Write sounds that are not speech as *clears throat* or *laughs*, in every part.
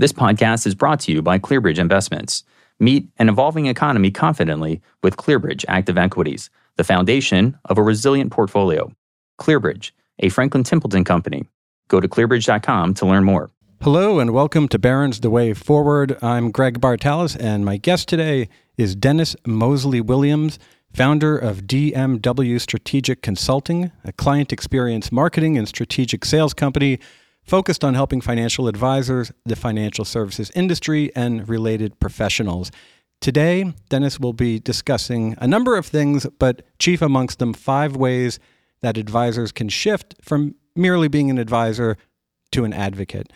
This podcast is brought to you by ClearBridge Investments. Meet an evolving economy confidently with ClearBridge Active Equities, the foundation of a resilient portfolio. ClearBridge, a Franklin Templeton company. Go to clearbridge.com to learn more. Hello and welcome to Barron's The Way Forward. I'm Greg Bartalos, and my guest today is Dennis Moseley-Williams, founder of DMW Strategic Consulting, a client experience marketing and strategic sales company focused on helping financial advisors, the financial services industry, and related professionals. Today, Dennis will be discussing a number of things, but chief amongst them, five ways that advisors can shift from merely being an advisor to an advocate.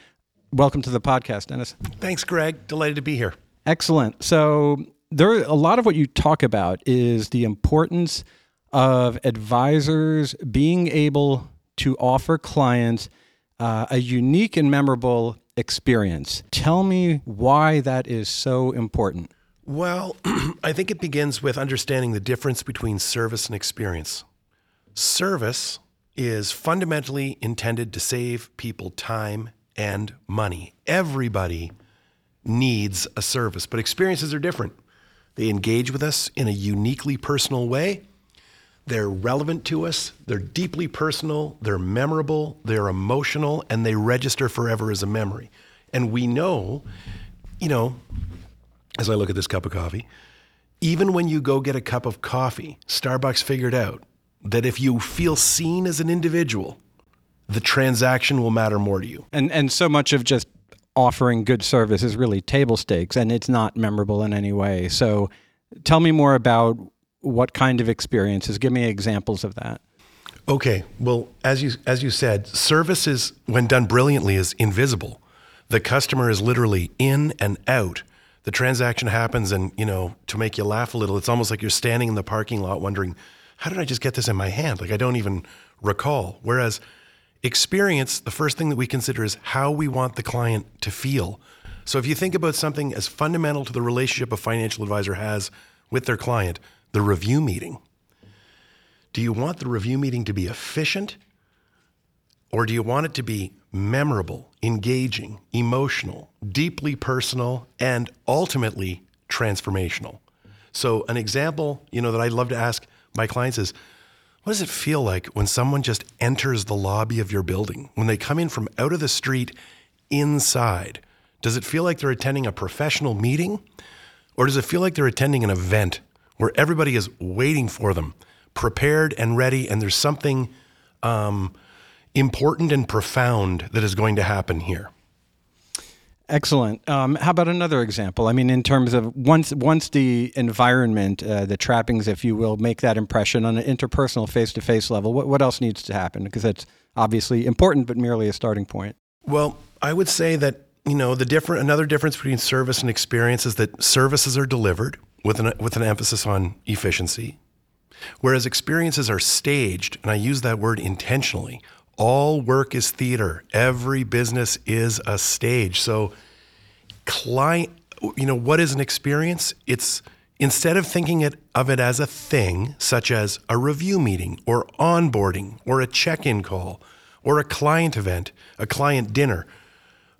Welcome to the podcast, Dennis. Thanks, Greg. Delighted to be here. Excellent. So, there a lot of what you talk about is the importance of advisors being able to offer clients uh, a unique and memorable experience. Tell me why that is so important. Well, *clears throat* I think it begins with understanding the difference between service and experience. Service is fundamentally intended to save people time and money. Everybody needs a service, but experiences are different. They engage with us in a uniquely personal way they're relevant to us, they're deeply personal, they're memorable, they're emotional, and they register forever as a memory. And we know, you know, as I look at this cup of coffee, even when you go get a cup of coffee, Starbucks figured out that if you feel seen as an individual, the transaction will matter more to you. And and so much of just offering good service is really table stakes and it's not memorable in any way. So tell me more about what kind of experiences? Give me examples of that. Okay. Well, as you as you said, service is when done brilliantly is invisible. The customer is literally in and out. The transaction happens and, you know, to make you laugh a little, it's almost like you're standing in the parking lot wondering, how did I just get this in my hand? Like I don't even recall. Whereas experience, the first thing that we consider is how we want the client to feel. So if you think about something as fundamental to the relationship a financial advisor has with their client, the review meeting. Do you want the review meeting to be efficient or do you want it to be memorable, engaging, emotional, deeply personal, and ultimately transformational? So, an example, you know, that I love to ask my clients is what does it feel like when someone just enters the lobby of your building? When they come in from out of the street inside, does it feel like they're attending a professional meeting or does it feel like they're attending an event where everybody is waiting for them, prepared and ready, and there's something um, important and profound that is going to happen here. Excellent. Um, how about another example? I mean, in terms of once once the environment, uh, the trappings, if you will, make that impression on an interpersonal, face to face level, what, what else needs to happen? Because that's obviously important, but merely a starting point. Well, I would say that you know the different another difference between service and experience is that services are delivered with an, with an emphasis on efficiency. Whereas experiences are staged, and I use that word intentionally. All work is theater. Every business is a stage. So, client, you know, what is an experience? It's instead of thinking it, of it as a thing, such as a review meeting or onboarding or a check in call or a client event, a client dinner,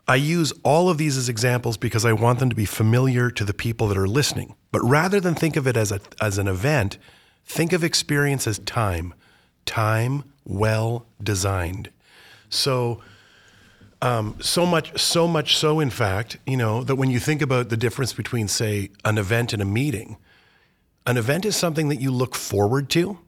I use all of these as examples because I want them to be familiar to the people that are listening. But rather than think of it as, a, as an event, think of experience as time, time well designed. So, um, so much, so much so, in fact, you know, that when you think about the difference between, say, an event and a meeting, an event is something that you look forward to.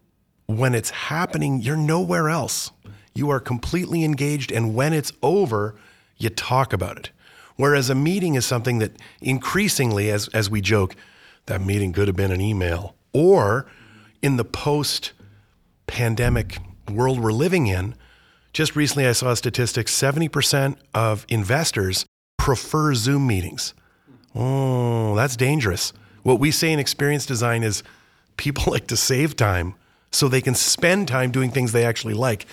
When it's happening, you're nowhere else. You are completely engaged. And when it's over, you talk about it. Whereas a meeting is something that increasingly, as, as we joke, that meeting could have been an email. Or in the post pandemic world we're living in, just recently I saw a statistic 70% of investors prefer Zoom meetings. Oh, that's dangerous. What we say in experience design is people *laughs* like to save time so they can spend time doing things they actually like.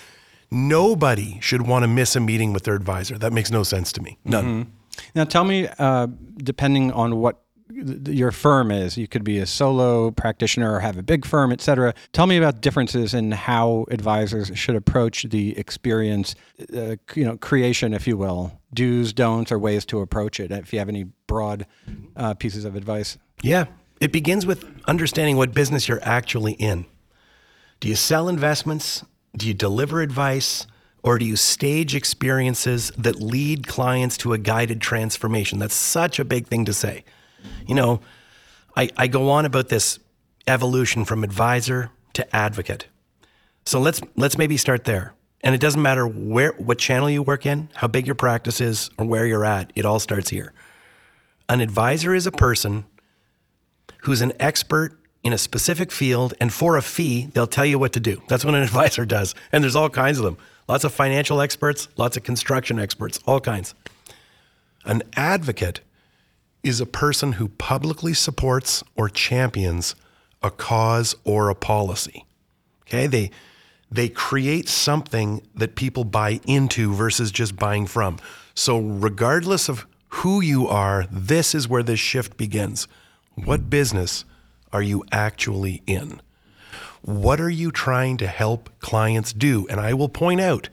Nobody should want to miss a meeting with their advisor. That makes no sense to me. None. Mm-hmm. Now, tell me, uh, depending on what your firm is. You could be a solo practitioner or have a big firm, etc. Tell me about differences in how advisors should approach the experience, uh, you know, creation, if you will, do's, don'ts, or ways to approach it. If you have any broad uh, pieces of advice. Yeah, it begins with understanding what business you're actually in. Do you sell investments? Do you deliver advice? Or do you stage experiences that lead clients to a guided transformation? That's such a big thing to say. You know, I, I go on about this evolution from advisor to advocate. So let's let's maybe start there. And it doesn't matter where what channel you work in, how big your practice is, or where you're at, it all starts here. An advisor is a person who's an expert in a specific field, and for a fee, they'll tell you what to do. That's what an *laughs* advisor does. And there's all kinds of them. Lots of financial experts, lots of construction experts, all kinds. An advocate is a person who publicly supports or champions a cause or a policy. Okay? They they create something that people buy into versus just buying from. So regardless of who you are, this is where this shift begins. What business are you actually in? What are you trying to help clients do? And I will point out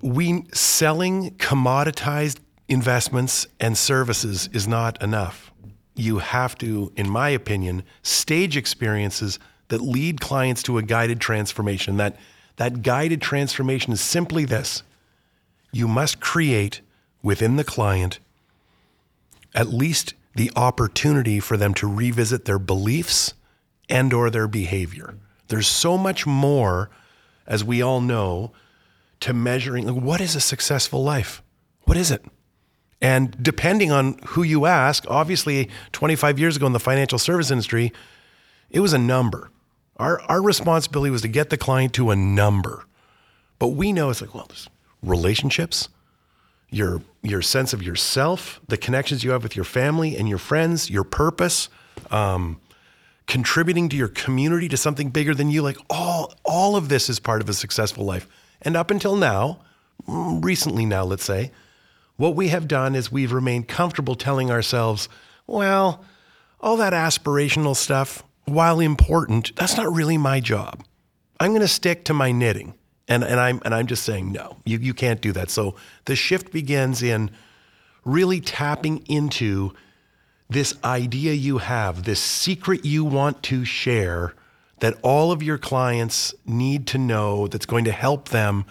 we selling commoditized investments and services is not enough. You have to, in my opinion, stage experiences that lead clients to a guided transformation. That that guided transformation is simply this. You must create within the client at least the opportunity for them to revisit their beliefs and or their behavior. There's so much more as we all know to measuring like, what is a successful life? What is it? And depending on who you ask, obviously 25 years ago in the financial service industry, it was a number. Our, our responsibility was to get the client to a number. But we know it's like, well, there's relationships, your your sense of yourself, the connections you have with your family and your friends, your purpose, um, contributing to your community to something bigger than you. Like all all of this is part of a successful life. And up until now, recently now, let's say, what we have done is we've remained comfortable telling ourselves, well, all that aspirational stuff, while important, that's not really my job. I'm going to stick to my knitting. And, and, I'm, and I'm just saying, no, you, you can't do that. So the shift begins in really tapping into this idea you have, this secret you want to share that all of your clients need to know that's going to help them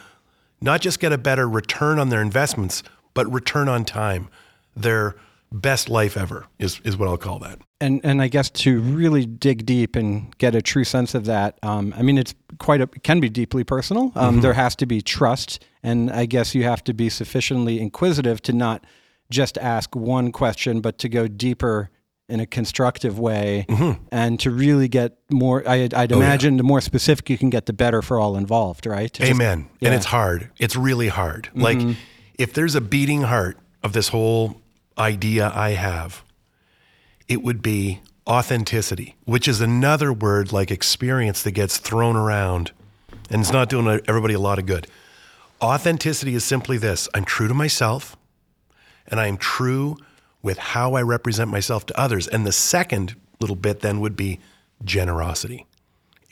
not just get a better return on their investments, but return on time. Their best life ever is, is what I'll call that. And and I guess to really dig deep and get a true sense of that, um, I mean, it's quite a, it can be deeply personal. Um, mm-hmm. There has to be trust, and I guess you have to be sufficiently inquisitive to not just ask one question, but to go deeper in a constructive way mm-hmm. and to really get more I, would imagine oh, yeah. the more specific you can get the better for all involved right to amen just, yeah. and it's hard it's really hard mm-hmm. like if there's a beating heart of this whole idea i have it would be authenticity which is another word like experience that gets thrown around and it's not doing everybody a lot of good authenticity is simply this i'm true to myself and i am true with how I represent myself to others. And the second little bit then would be generosity,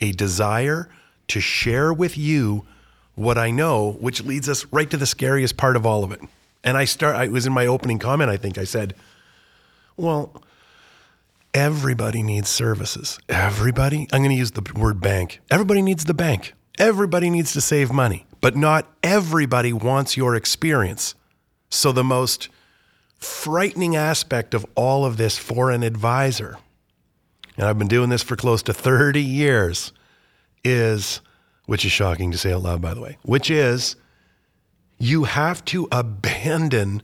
a desire to share with you what I know, which leads us right to the scariest part of all of it. And I start, I was in my opening comment, I think I said, well, everybody needs services. Everybody, I'm going to use the word bank. Everybody needs the bank. Everybody needs to save money, but not everybody wants your experience. So the most frightening aspect of all of this for an advisor, and I've been doing this for close to 30 years, is, which is shocking to say out loud, by the way, which is you have to abandon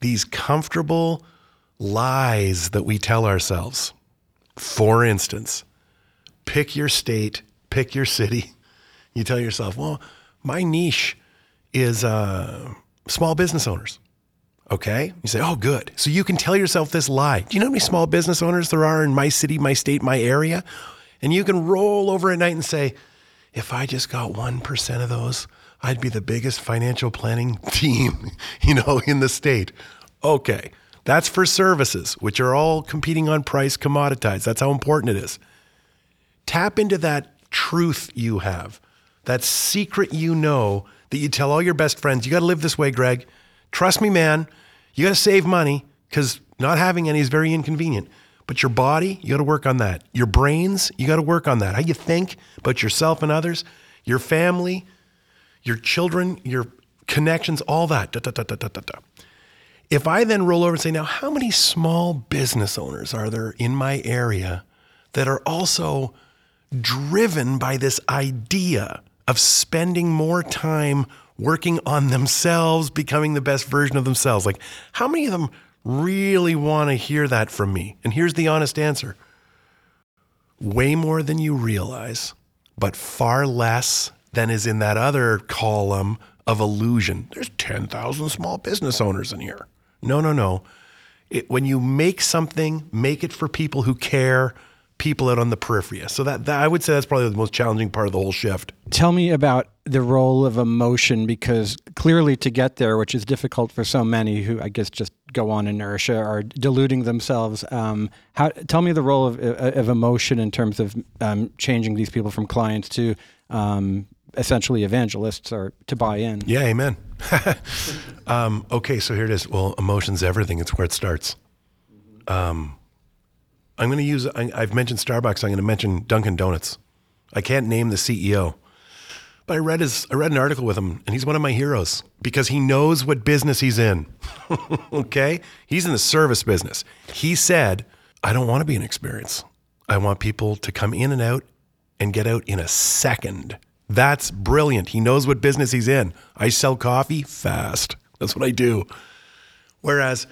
these comfortable lies that we tell ourselves. For instance, pick your state, pick your city. *laughs* You tell yourself, well, my niche is uh, small business owners. Okay. You say, oh, good. So you can tell yourself this lie. Do you know how many small business owners there are in my city, my state, my area? And you can roll over at night and say, if I just got 1% of those, I'd be the biggest financial planning *laughs* team, you know, in the state. Okay. That's for services, which are all competing on price, commoditized. That's how important it is. Tap into that truth you have, that secret you know that you tell all your best friends. You got to live this way, Greg. Trust me, man. You got to save money because not having any is very inconvenient. But your body, you got to work on that. Your brains, you got to work on that. How you think about yourself and others, your family, your children, your connections, all that. Da, da, da, da, da, da. If I then roll over and say, now, how many small business owners are there in my area that are also driven by this idea of spending more time working on themselves, becoming the best version of themselves? Like, how many of them really want to hear that from me? And here's the honest answer way more than you realize, but far less than is in that other column of illusion. There's 10,000 small business owners in here. No, no, no. It, when you make something, make it for people who care, people out on the periphery. So that, that I would say that's probably the most challenging part of the whole shift. Tell me about the role of emotion because clearly to get there, which is difficult for so many who I guess just go on inertia or deluding themselves. Um, how, tell me the role of, of emotion in terms of um, changing these people from clients to um, essentially evangelists are to buy in. Yeah, amen. *laughs* um, okay, so here it is. Well, emotion's everything. It's where it starts. Um, I'm going to use. I, have mentioned Starbucks. I'm going to mention Dunkin' Donuts. I can't name the CEO, but I read his. I read an article with him, and he's one of my heroes because he knows what business he's in. *laughs* okay, he's in the service business. He said, "I don't want to be an experience. I want people to come in and out and get out in a second. That's brilliant. He knows what business he's in. I sell coffee fast. That's what I do. Whereas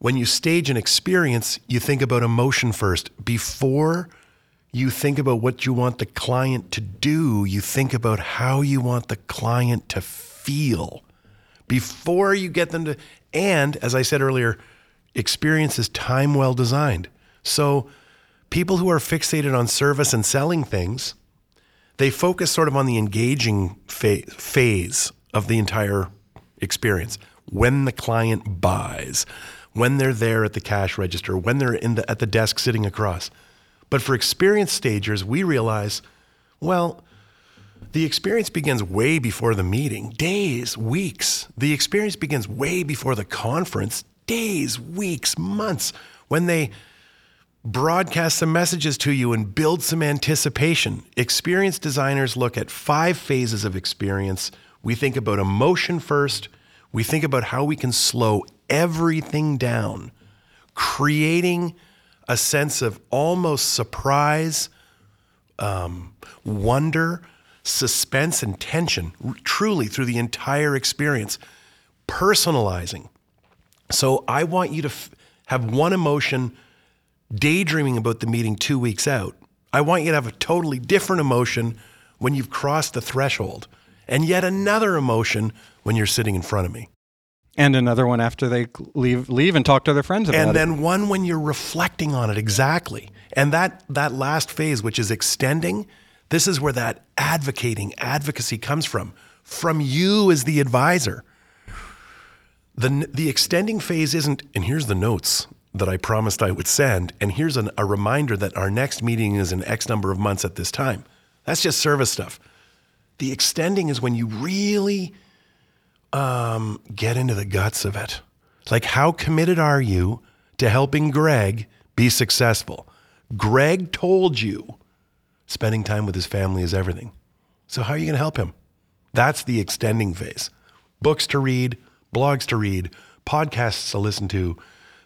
when you stage an experience, you think about emotion first. Before you think about what you want the client to do, you think about how you want the client to feel. Before you get them to, and as I said earlier, experience is time well designed. So people who are fixated on service and selling things, they focus sort of on the engaging fa- phase of the entire experience when the client buys, when they're there at the cash register, when they're in the, at the desk sitting across. But for experienced stagers, we realize, well, the experience begins way before the meeting, days, weeks. The experience begins way before the conference, days, weeks, months, when they broadcast some messages to you and build some anticipation. Experienced designers look at five phases of experience. We think about emotion first, we think about how we can slow everything down, creating a sense of almost surprise, um, wonder, suspense, and tension truly through the entire experience. Personalizing. So I want you to f- have one emotion daydreaming about the meeting two weeks out. I want you to have a totally different emotion when you've crossed the threshold, and yet another emotion when you're sitting in front of me. And another one after they leave, leave and talk to their friends about and it. And then one when you're reflecting on it exactly. And that that last phase, which is extending, this is where that advocating advocacy comes from, from you as the advisor. The the extending phase isn't. And here's the notes that I promised I would send. And here's an, a reminder that our next meeting is in X number of months at this time. That's just service stuff. The extending is when you really um, get into the guts of it. Like, how committed are you to helping Greg be successful? Greg told you spending time with his family is everything. So, how are you going to help him? That's the extending phase. Books to read, blogs to read, podcasts to listen to,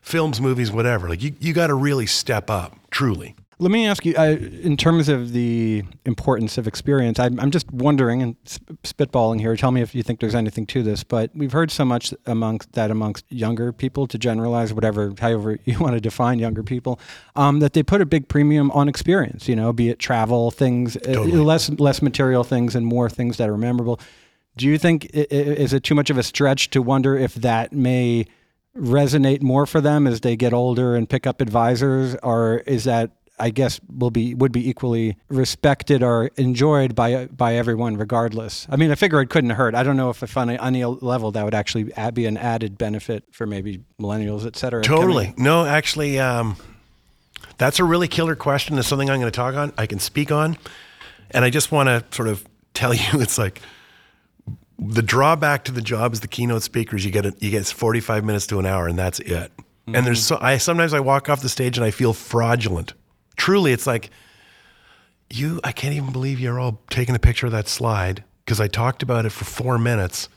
films, movies, whatever. Like you, you got to really step up, truly. Let me ask you, uh, in terms of the importance of experience, I'm, I'm just wondering and spitballing here. Tell me if you think there's anything to this, but we've heard so much amongst that amongst younger people to generalize whatever, however *laughs* you want to define younger people, um, that they put a big premium on experience. You know, be it travel things, uh, totally. less less material things, and more things that are memorable. Do you think is it too much of a stretch to wonder if that may resonate more for them as they get older and pick up advisors, or is that I guess will be would be equally respected or enjoyed by by everyone regardless. I mean, I figure it couldn't hurt. I don't know if, if on any level that would actually be an added benefit for maybe millennials, et cetera. Totally. Coming. No, actually, um, that's a really killer question. It's something I'm going to talk on. I can speak on, and I just want to sort of tell *laughs* you, it's like the drawback to the job as the keynote speaker is you get a, you get 45 minutes to an hour, and that's it. Mm-hmm. And there's so I sometimes I walk off the stage and I feel fraudulent. Truly, it's like you. I can't even believe you're all taking a picture of that slide because I talked about it for four minutes,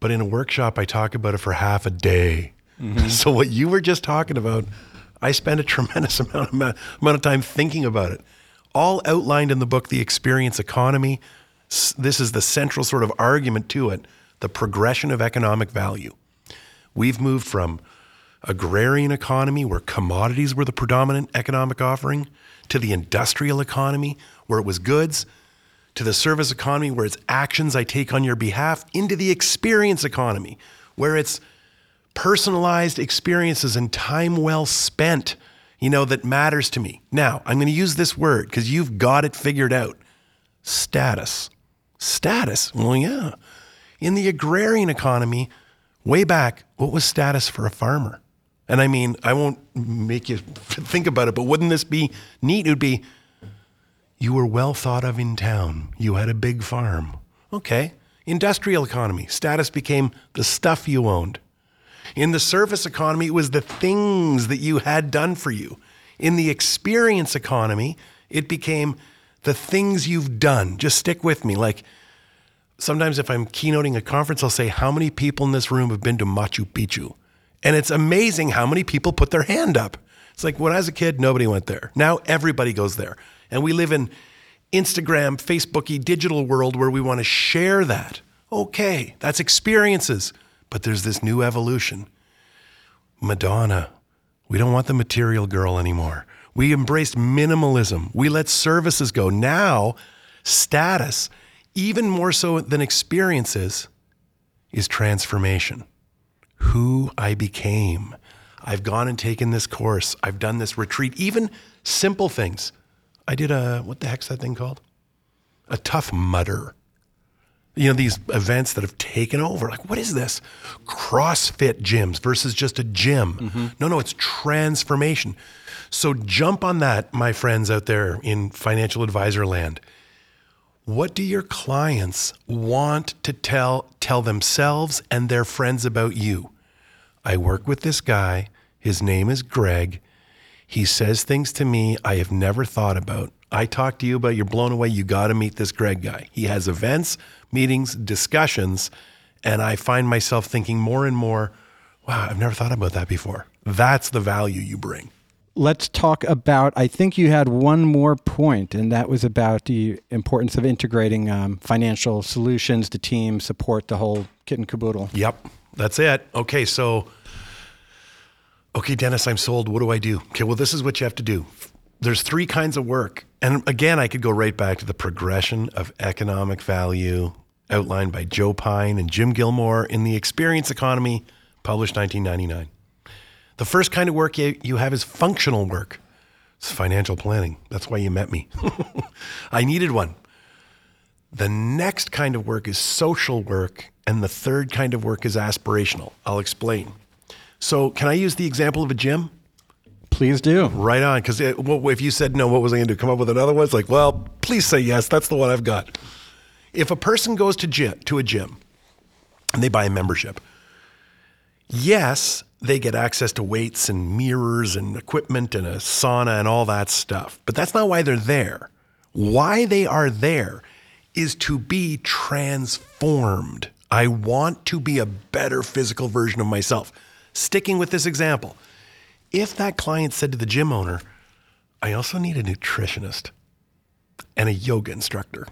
but in a workshop I talk about it for half a day. Mm-hmm. *laughs* So what you were just talking about, I spent a tremendous *laughs* amount of, amount of time thinking about it. All outlined in the book, The Experience Economy. This is the central sort of argument to it the progression of economic value. We've moved from agrarian economy where commodities were the predominant economic offering, to the industrial economy where it was goods, to the service economy where it's actions I take on your behalf, into the experience economy where it's personalized experiences and time well spent, you know, that matters to me. Now, I'm going to use this word because you've got it figured out status. Status? Well, yeah. In the agrarian economy, way back, what was status for a farmer? And I mean, I won't make you *laughs* think about it, but wouldn't this be neat? It would be you were well thought of in town. You had a big farm. Okay. Industrial economy, status became the stuff you owned. In the service economy, it was the things that you had done for you. In the experience economy, it became the things you've done. Just stick with me. Like sometimes if I'm keynoting a conference, I'll say, How many people in this room have been to Machu Picchu? And it's amazing how many people put their hand up. It's like when I was a kid, nobody went there. Now everybody goes there. And we live in Instagram, Facebooky, digital world where we want to share that. Okay, that's experiences. But there's this new evolution. Madonna. We don't want the material girl anymore. We embraced minimalism. We let services go. Now, status, even more so than experiences, is transformation who I became. I've gone and taken this course. I've done this retreat, even simple things. I did a, what the heck's that thing called? A Tough Mudder. You know, these events that have taken over. Like, what is this? CrossFit gyms versus just a gym. Mm-hmm. No, no, it's transformation. So jump on that, my friends out there in financial advisor land. What do your clients want to tell tell themselves and their friends about you? I work with this guy. His name is Greg. He says things to me I have never thought about. I talk to you about you're blown away. You got to meet this Greg guy. He has events, meetings, discussions, and I find myself thinking more and more, wow, I've never thought about that before. That's the value you bring. Let's talk about. I think you had one more point, and that was about the importance of integrating um, financial solutions, the team support, the whole kit and caboodle. Yep. That's it. Okay, so okay, Dennis, I'm sold. What do I do? Okay, well, this is what you have to do. There's three kinds of work. And again, I could go right back to the progression of economic value outlined by Joe Pine and Jim Gilmore in The Experience Economy, published 1999. The first kind of work you have is functional work. It's financial planning. That's why you met me. *laughs* I needed one. The next kind of work is social work, and the third kind of work is aspirational. I'll explain. So, can I use the example of a gym? Please do. Right on. Because if you said no, what was I going to do? Come up with another one? It's like, well, please say yes. That's the one I've got. If a person goes to gym to a gym and they buy a membership, yes, they get access to weights and mirrors and equipment and a sauna and all that stuff. But that's not why they're there. Why they are there is to be transformed. I want to be a better physical version of myself. Sticking with this example, if that client said to the gym owner, I also need a nutritionist and a yoga instructor,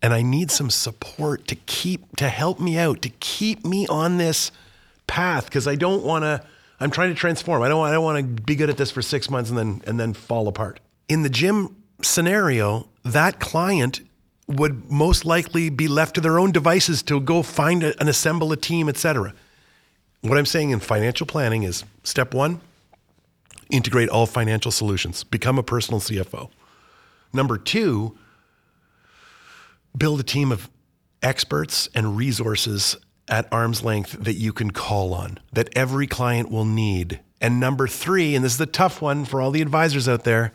and I need some support to keep, to help me out, to keep me on this path, because I don't want to, I'm trying to transform. I don't, I don't want to be good at this for six months and then, and then fall apart. In the gym scenario, that client would most likely be left to their own devices to go find a, and assemble a team, etc. What I'm saying in financial planning is step one, integrate all financial solutions, become a personal CFO. Number two, build a team of experts and resources at arm's length that you can call on, that every client will need. And number three, and this is the tough one for all the advisors out there,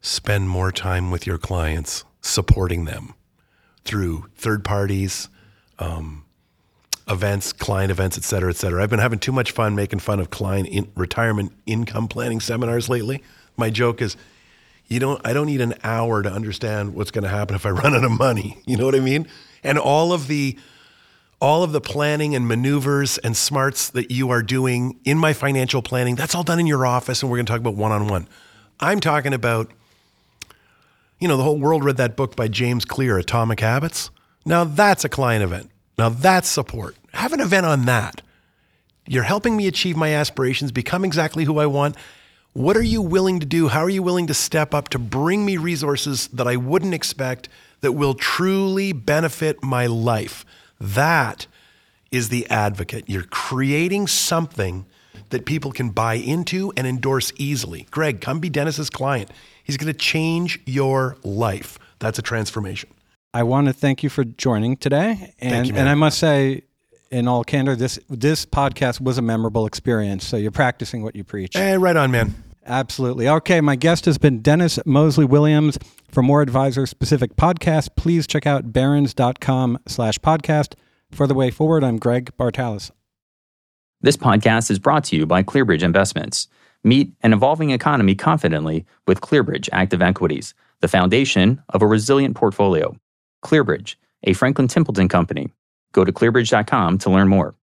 spend more time with your clients, supporting them through third parties, um, events, client events, et cetera, et cetera. I've been having too much fun making fun of client in retirement income planning seminars lately. My joke is, you don't, I don't need an hour to understand what's going to happen if I *laughs* run out of money. You know what I mean? And all of the, all of the planning and maneuvers and smarts that you are doing in my financial planning, that's all done in your office. And we're going to talk about one on one. I'm talking about, you know, the whole world read that book by James Clear, Atomic Habits. Now that's a client event. Now that's support. Have an event on that. You're helping me achieve my aspirations, become exactly who I want. What are you willing to do? How are you willing to step up to bring me resources that I wouldn't expect that will truly benefit my life? That is the advocate. You're creating something that people can buy into and endorse easily. Greg, come be Dennis's client. He's going to change your life. That's a transformation. I want to thank you for joining today, and you, and I must say, in all candor, this this podcast was a memorable experience. So you're practicing what you preach. Hey, right on, man. Absolutely. Okay, my guest has been Dennis Moseley-Williams. For more advisor specific podcasts, please check out barrons.com slash podcast. For the way forward, I'm Greg Bartalos. This podcast is brought to you by ClearBridge Investments. Meet an evolving economy confidently with ClearBridge Active Equities, the foundation of a resilient portfolio. ClearBridge, a Franklin Templeton company. Go to clearbridge.com to learn more.